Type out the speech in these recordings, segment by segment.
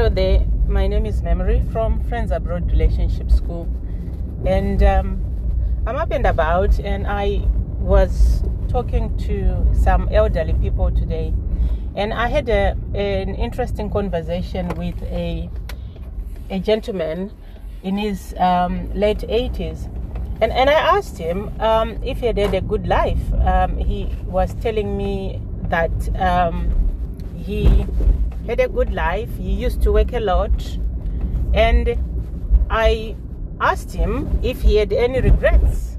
Hello there. My name is Memory from Friends Abroad Relationship School, and um, I'm up and about. And I was talking to some elderly people today, and I had a, an interesting conversation with a a gentleman in his um, late 80s. And, and I asked him um, if he had had a good life. Um, he was telling me that um, he had a good life. He used to work a lot. And I asked him if he had any regrets.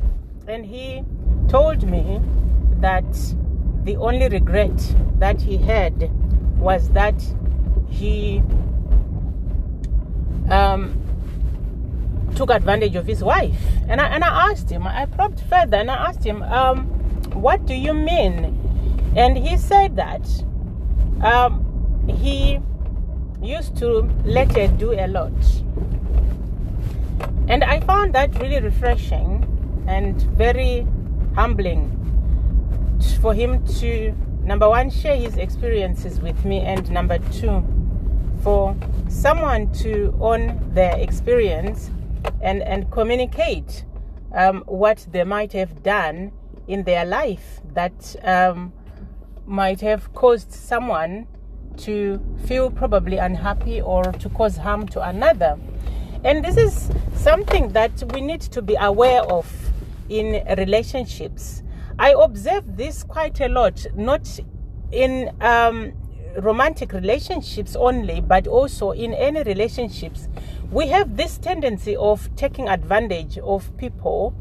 And he told me that the only regret that he had was that he um, took advantage of his wife. And I, and I asked him, I probed further and I asked him, um, What do you mean? And he said that um, he used to let her do a lot. And I found that really refreshing and very humbling for him to, number one, share his experiences with me, and number two, for someone to own their experience and, and communicate um, what they might have done in their life that um, might have caused someone to feel probably unhappy or to cause harm to another. And this is something that we need to be aware of in relationships. I observe this quite a lot, not in um, romantic relationships only, but also in any relationships. We have this tendency of taking advantage of people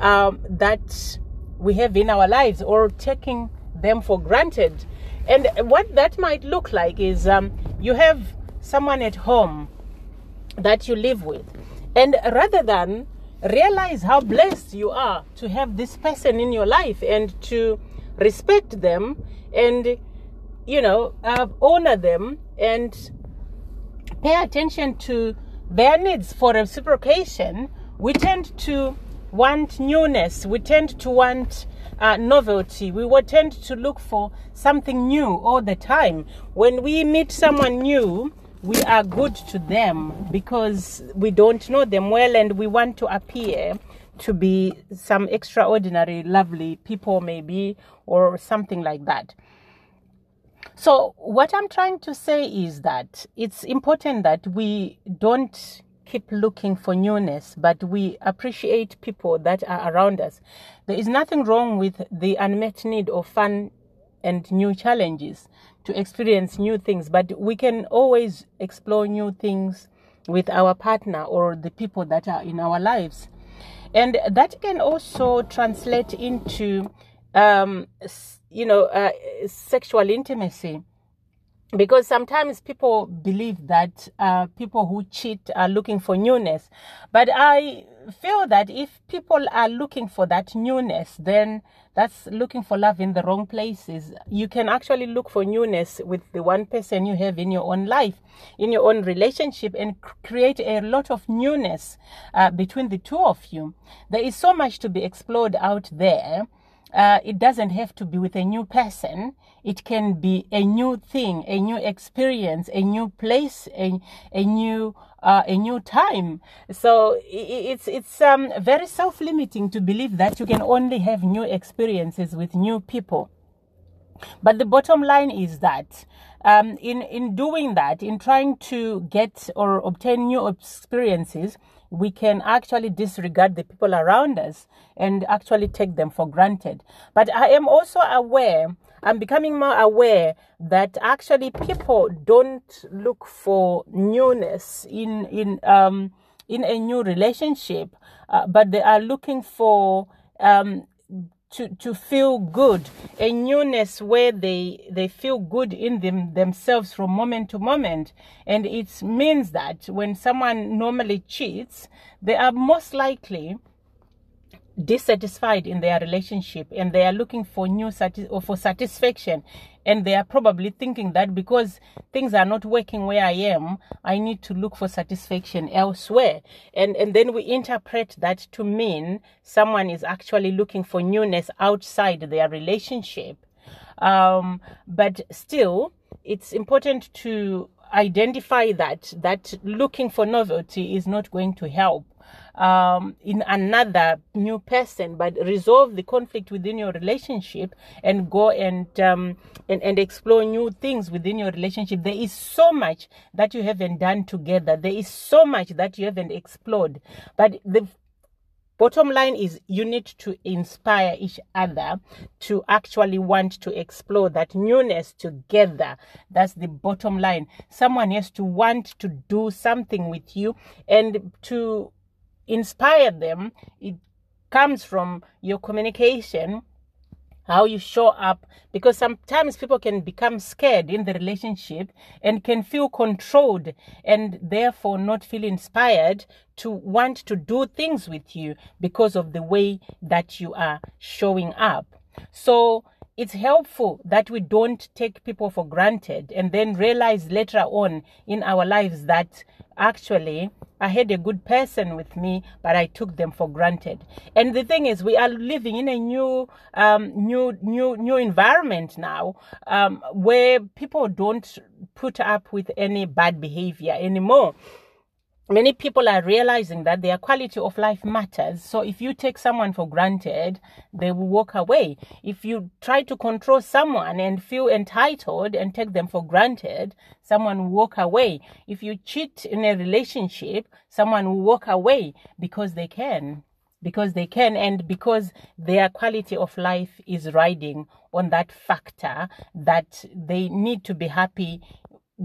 um, that we have in our lives or taking them for granted. And what that might look like is um, you have someone at home that you live with, and rather than realize how blessed you are to have this person in your life and to respect them and you know uh, honor them and pay attention to their needs for reciprocation we tend to want newness. We tend to want uh, novelty. We will tend to look for something new all the time. When we meet someone new we are good to them because we don't know them well and we want to appear to be some extraordinary, lovely people, maybe, or something like that. So, what I'm trying to say is that it's important that we don't keep looking for newness, but we appreciate people that are around us. There is nothing wrong with the unmet need of fun and new challenges to experience new things, but we can always explore new things with our partner or the people that are in our lives. And that can also translate into, um, you know, uh, sexual intimacy. Because sometimes people believe that uh, people who cheat are looking for newness. But I feel that if people are looking for that newness, then that's looking for love in the wrong places. You can actually look for newness with the one person you have in your own life, in your own relationship, and create a lot of newness uh, between the two of you. There is so much to be explored out there. Uh, it doesn't have to be with a new person. It can be a new thing, a new experience, a new place, a, a new uh, a new time. So it's it's um, very self-limiting to believe that you can only have new experiences with new people. But the bottom line is that um, in in doing that, in trying to get or obtain new experiences, we can actually disregard the people around us and actually take them for granted. But I am also aware, I'm becoming more aware that actually people don't look for newness in in um, in a new relationship, uh, but they are looking for um, to, to feel good, a newness where they they feel good in them themselves from moment to moment. And it means that when someone normally cheats, they are most likely dissatisfied in their relationship and they are looking for new or for satisfaction. And they are probably thinking that because things are not working where I am I need to look for satisfaction elsewhere. And and then we interpret that to mean someone is actually looking for newness outside their relationship. Um, but still it's important to identify that that looking for novelty is not going to help um, in another new person, but resolve the conflict within your relationship and go and, um, and and explore new things within your relationship. There is so much that you haven't done together. There is so much that you haven't explored, but the Bottom line is you need to inspire each other to actually want to explore that newness together. That's the bottom line. Someone has to want to do something with you and to inspire them. It comes from your communication how you show up because sometimes people can become scared in the relationship and can feel controlled and therefore not feel inspired to want to do things with you because of the way that you are showing up. So it's helpful that we don't take people for granted and then realize later on in our lives that actually I had a good person with me, but I took them for granted. And the thing is, we are living in a new, um, new, new, new environment now, um, where people don't put up with any bad behavior anymore many people are realizing that their quality of life matters. So if you take someone for granted, they will walk away. If you try to control someone and feel entitled and take them for granted, someone will walk away. If you cheat in a relationship, someone will walk away because they can. Because they can, and because their quality of life is riding on that factor that they need to be happy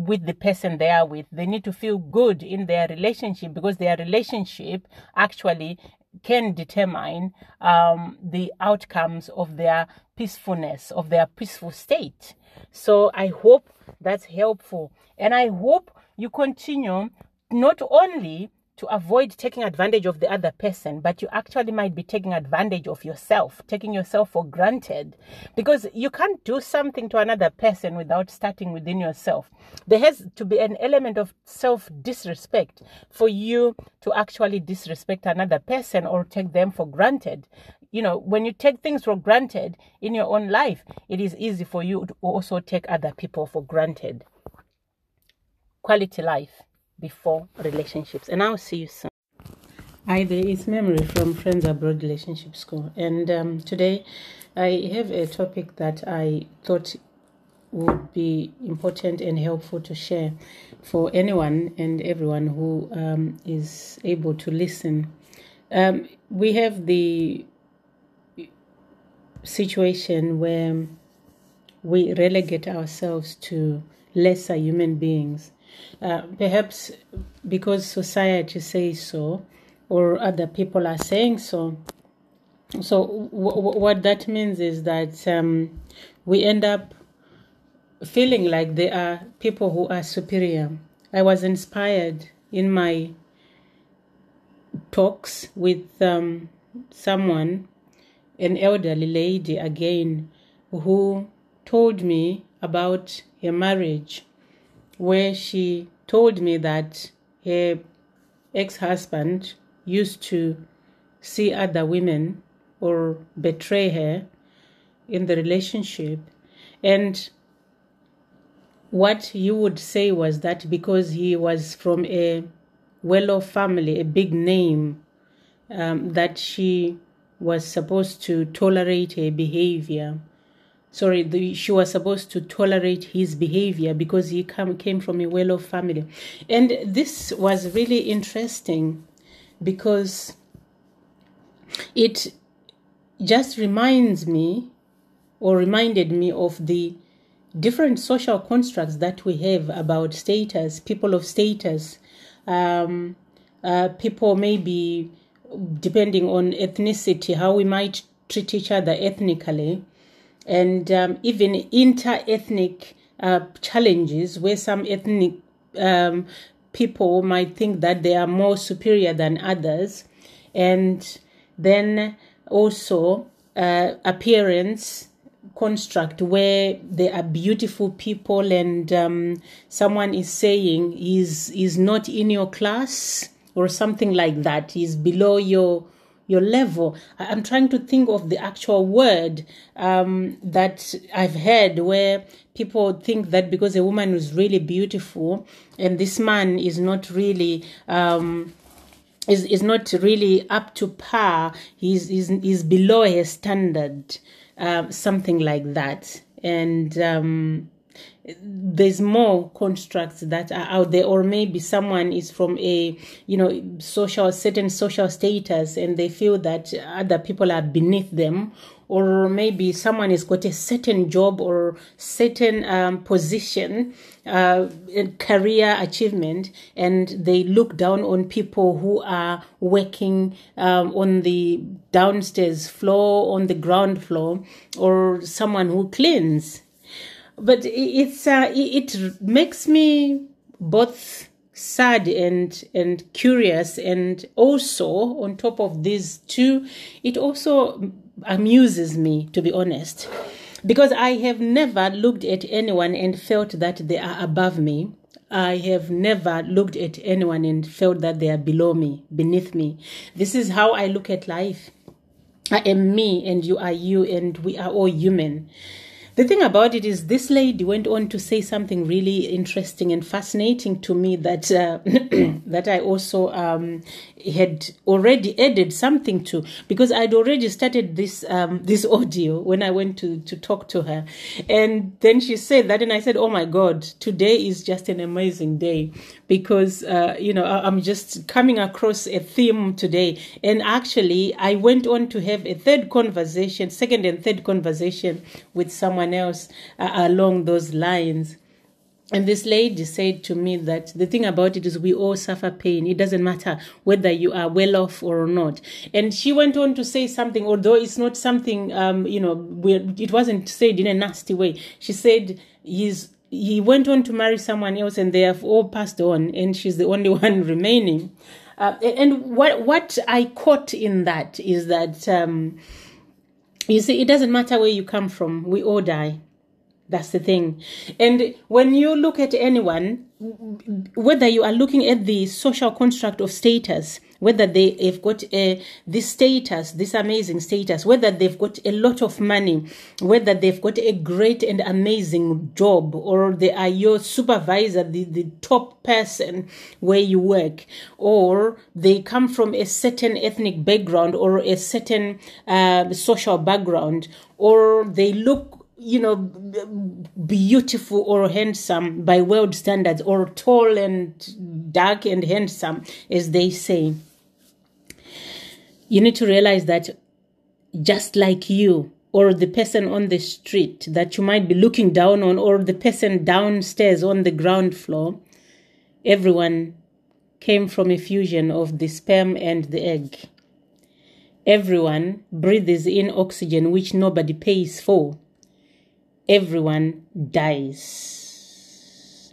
with the person they are with. They need to feel good in their relationship because their relationship actually can determine um, the outcomes of their peacefulness, of their peaceful state. So I hope that's helpful. And I hope you continue not only to avoid taking advantage of the other person, but you actually might be taking advantage of yourself, taking yourself for granted. Because you can't do something to another person without starting within yourself. There has to be an element of self disrespect for you to actually disrespect another person or take them for granted. You know, when you take things for granted in your own life, it is easy for you to also take other people for granted. Quality life before relationships. And I'll see you soon. Hi there, it's Memory from Friends Abroad Relationship School. And um, today I have a topic that I thought would be important and helpful to share for anyone and everyone who um, is able to listen. Um, we have the situation where we relegate ourselves to lesser human beings uh, perhaps because society says so, or other people are saying so. So, w- w- what that means is that um, we end up feeling like there are people who are superior. I was inspired in my talks with um, someone, an elderly lady again, who told me about her marriage where she told me that her ex husband used to see other women or betray her in the relationship. And what you would say was that because he was from a well off family, a big name, um, that she was supposed to tolerate her behavior sorry the, she was supposed to tolerate his behavior because he come, came from a well-off family. And this was really interesting because it just reminds me or reminded me of the different social constructs that we have about status people of status um, uh, people maybe depending on ethnicity how we might treat each other ethnically and um, even inter-ethnic uh, challenges where some ethnic um, people might think that they are more superior than others. And then also uh, appearance construct where there are beautiful people and um, someone is saying is is not in your class or something like that is below your your level. I'm trying to think of the actual word um, that I've heard where people think that because a woman is really beautiful and this man is not really. Um, is, is not really up to par. He's, he's, he's below his standard, uh, something like that. And um, there's more constructs that are out there or maybe someone is from a you know social certain social status and they feel that other people are beneath them or maybe someone has got a certain job or certain um, position uh, career achievement and they look down on people who are working um, on the downstairs floor on the ground floor or someone who cleans but it's uh, it makes me both sad and and curious and also on top of these two it also amuses me to be honest because i have never looked at anyone and felt that they are above me I have never looked at anyone and felt that they are below me, beneath me. This is how I look at life. I am me and you are you and we are all human. The thing about it is, this lady went on to say something really interesting and fascinating to me that uh, that I also um, had already added something to. Because I'd already started this um, this audio when I went to to talk to her, and then she said that, and I said, "Oh my God, today is just an amazing day. Because uh, you know I'm just coming across a theme today, and actually I went on to have a third conversation, second and third conversation with someone." Someone else uh, along those lines. And this lady said to me that the thing about it is we all suffer pain. It doesn't matter whether you are well off or not. And she went on to say something, although it's not something, um, you know, it wasn't said in a nasty way. She said he's he went on to marry someone else and they have all passed on and she's the only one remaining. Uh, and what what I caught in that is that um, you see, it doesn't matter where you come from, we all die. That's the thing. And when you look at anyone, whether you are looking at the social construct of status, whether they have got a, this status, this amazing status, whether they've got a lot of money, whether they've got a great and amazing job, or they are your supervisor, the, the top person where you work, or they come from a certain ethnic background or a certain uh, social background, or they look you know, beautiful or handsome by world standards, or tall and dark and handsome, as they say. You need to realize that just like you, or the person on the street that you might be looking down on, or the person downstairs on the ground floor, everyone came from a fusion of the sperm and the egg. Everyone breathes in oxygen which nobody pays for everyone dies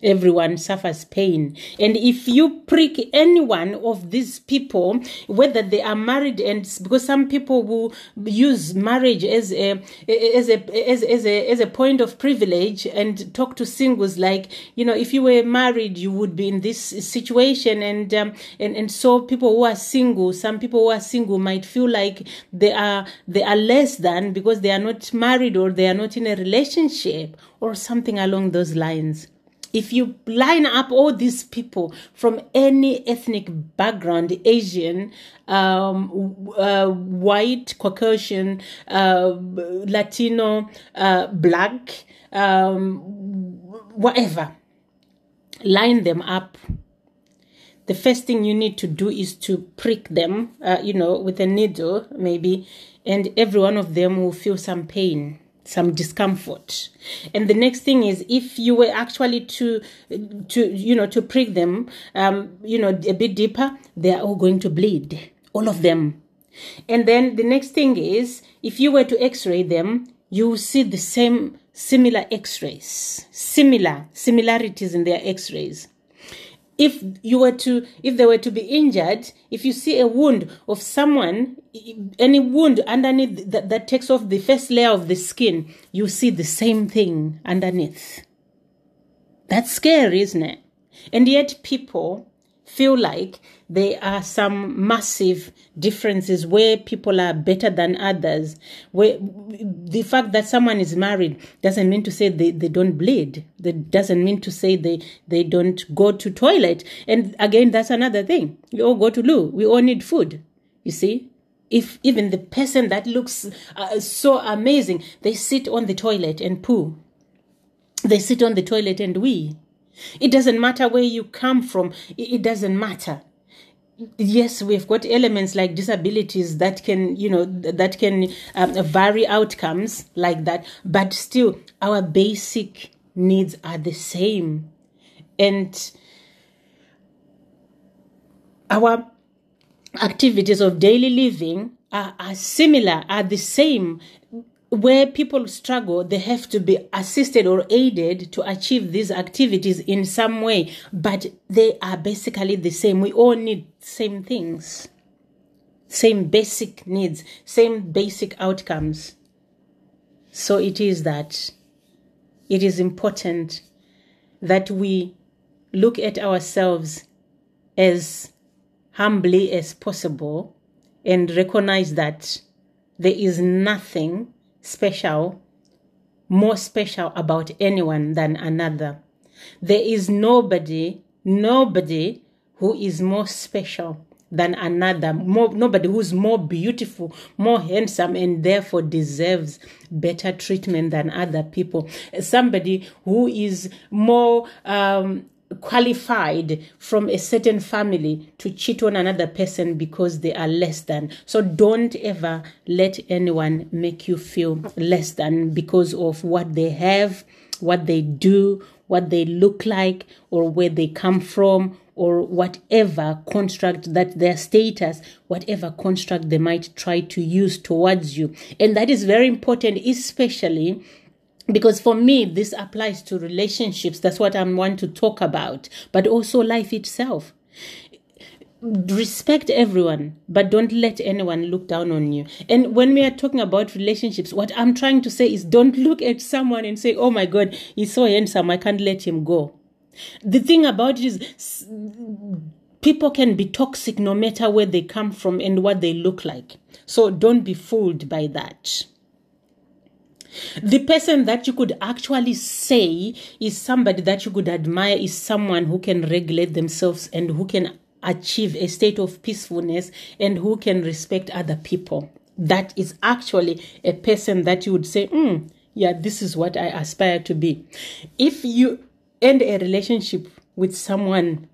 everyone suffers pain. And if you prick any one of these people, whether they are married and because some people will use marriage as a as a as, as a as a point of privilege and talk to singles like you know if you were married you would be in this situation and um, and and so people who are single some people who are single might feel like they are they are less than because they are not married or they are not in a relationship or something along those lines if you line up all these people from any ethnic background asian um, uh, white caucasian uh, latino uh, black um, whatever line them up. The first thing you need to do is to prick them uh, you know with a needle maybe and every one of them will feel some pain some discomfort. And the next thing is if you were actually to to you know to prick them um you know a bit deeper they are all going to bleed all of them. And then the next thing is if you were to x-ray them you see the same similar x-rays similar similarities in their x-rays if you were to if they were to be injured if you see a wound of someone any wound underneath that, that takes off the first layer of the skin you see the same thing underneath. That's scary isn't it? And yet people feel like there are some massive differences where people are better than others. Where the fact that someone is married doesn't mean to say they, they don't bleed. That doesn't mean to say they, they don't go to toilet. And again, that's another thing. We all go to loo. We all need food. You see? If even the person that looks uh, so amazing, they sit on the toilet and poo. They sit on the toilet and wee. It doesn't matter where you come from. It doesn't matter. Yes we've got elements like disabilities that can you know that can um, vary outcomes like that but still our basic needs are the same. And our activities of daily living are, are similar are the same where people struggle, they have to be assisted or aided to achieve these activities in some way, but they are basically the same. We all need same things, same basic needs, same basic outcomes. So it is that it is important that we look at ourselves as humbly as possible and recognize that there is nothing special, more special about anyone than another. There is nobody, nobody who is more special than another, more, nobody who's more beautiful, more handsome, and therefore deserves better treatment than other people. Somebody who is more um, qualified from a certain family to cheat on another person because they are less than. So don't ever let anyone make you feel less than because of what they have, what they do, what they look like, or where they come from, or whatever construct that their status, whatever construct they might try to use towards you. And that is very important, especially because for me this applies to relationships. That's what i want to talk about. But also life itself. Respect everyone but don't let anyone look down on you. And when we are talking about relationships what i'm trying to say is don't look at someone and say oh my god he's so handsome i can't let him go. The thing about it is people can be toxic no matter where they come from and what they look like. So don't be fooled by that the person that you could actually say is somebody that you could admire is someone who can regulate themselves and who can achieve a state of peacefulness and who can respect other people. That is actually a person that you would say, mm, yeah, this is what I aspire to be. If you end a relationship with someone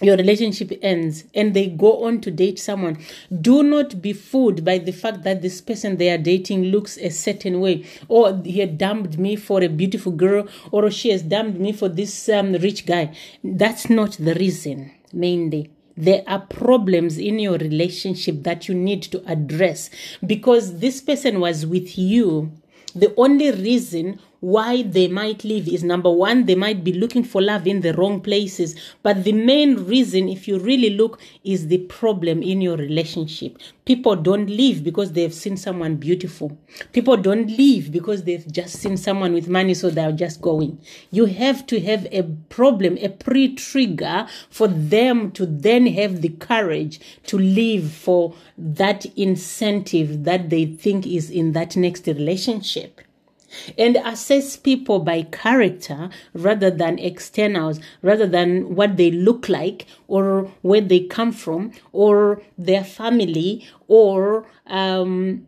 your relationship ends and they go on to date someone, do not be fooled by the fact that this person they are dating looks a certain way, or he had dumped me for a beautiful girl, or she has dumped me for this um, rich guy. That's not the reason, mainly there are problems in your relationship that you need to address because this person was with you. The only reason why they might leave is number one, they might be looking for love in the wrong places. But the main reason, if you really look, is the problem in your relationship. People don't leave because they've seen someone beautiful. People don't leave because they've just seen someone with money, so they're just going. You have to have a problem, a pre trigger for them to then have the courage to leave for that incentive that they think is in that next relationship and assess people by character rather than externals, rather than what they look like or where they come from or their family or um,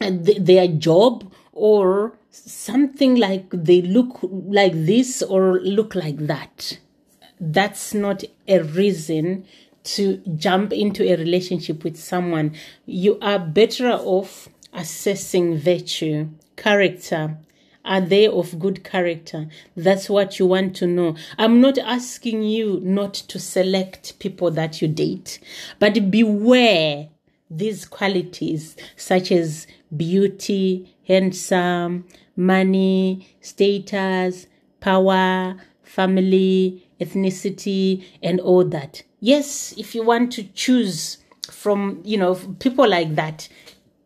th- their job or something like they look like this or look like that. That's not a reason to jump into a relationship with someone. You are better off assessing virtue character are they of good character? That's what you want to know. I'm not asking you not to select people that you date, but beware these qualities such as beauty, handsome, money, status, power, family, ethnicity, and all that. Yes, if you want to choose from, you know, people like that,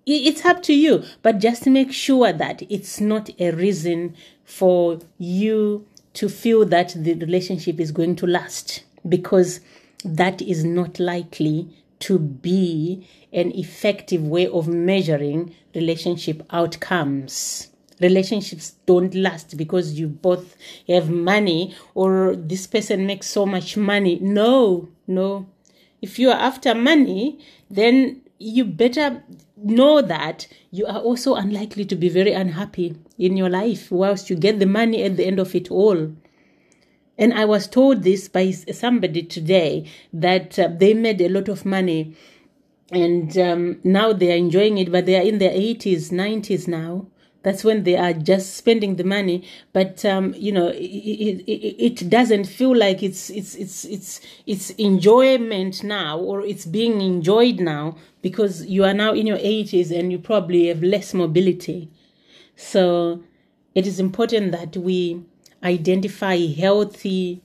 it's up to you but just make sure that it's not a reason for you to feel that the relationship is going to last because that is not likely to be an effective way of measuring relationship outcomes. Relationships don't last because you both have money or this person makes so much money. No, no. If you are after money, then you better know that you are also unlikely to be very unhappy in your life whilst you get the money at the end of it all. And I was told this by somebody today that uh, they made a lot of money and um, now they are enjoying it, but they are in their 80s, 90s now. That's when they are just spending the money, but um, you know it, it, it doesn't feel like it's it's it's it's it's enjoyment now, or it's being enjoyed now because you are now in your 80s and you probably have less mobility. So it is important that we identify healthy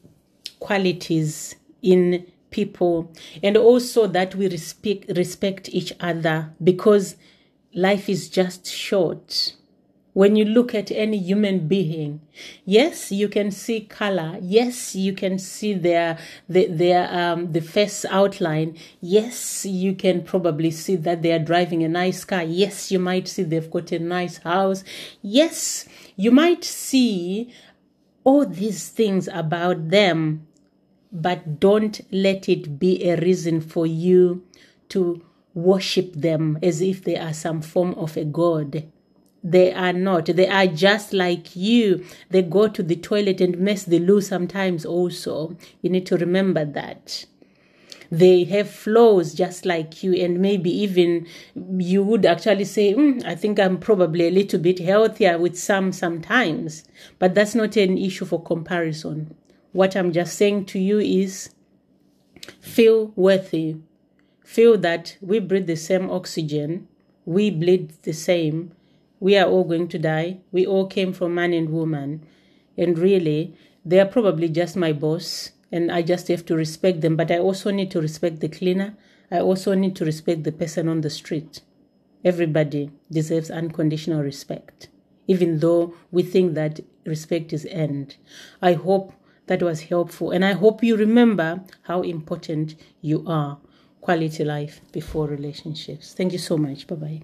qualities in people and also that we respect respect each other because life is just short when you look at any human being yes you can see color yes you can see their their, their um the face outline yes you can probably see that they are driving a nice car yes you might see they've got a nice house yes you might see all these things about them, but don't let it be a reason for you to worship them as if they are some form of a god. They are not. They are just like you. They go to the toilet and mess the loo sometimes also. You need to remember that they have flaws just like you and maybe even you would actually say mm, i think i'm probably a little bit healthier with some sometimes but that's not an issue for comparison what i'm just saying to you is feel worthy feel that we breathe the same oxygen we bleed the same we are all going to die we all came from man and woman and really they are probably just my boss and I just have to respect them. But I also need to respect the cleaner. I also need to respect the person on the street. Everybody deserves unconditional respect, even though we think that respect is earned. I hope that was helpful, and I hope you remember how important you are. Quality life before relationships. Thank you so much. Bye bye.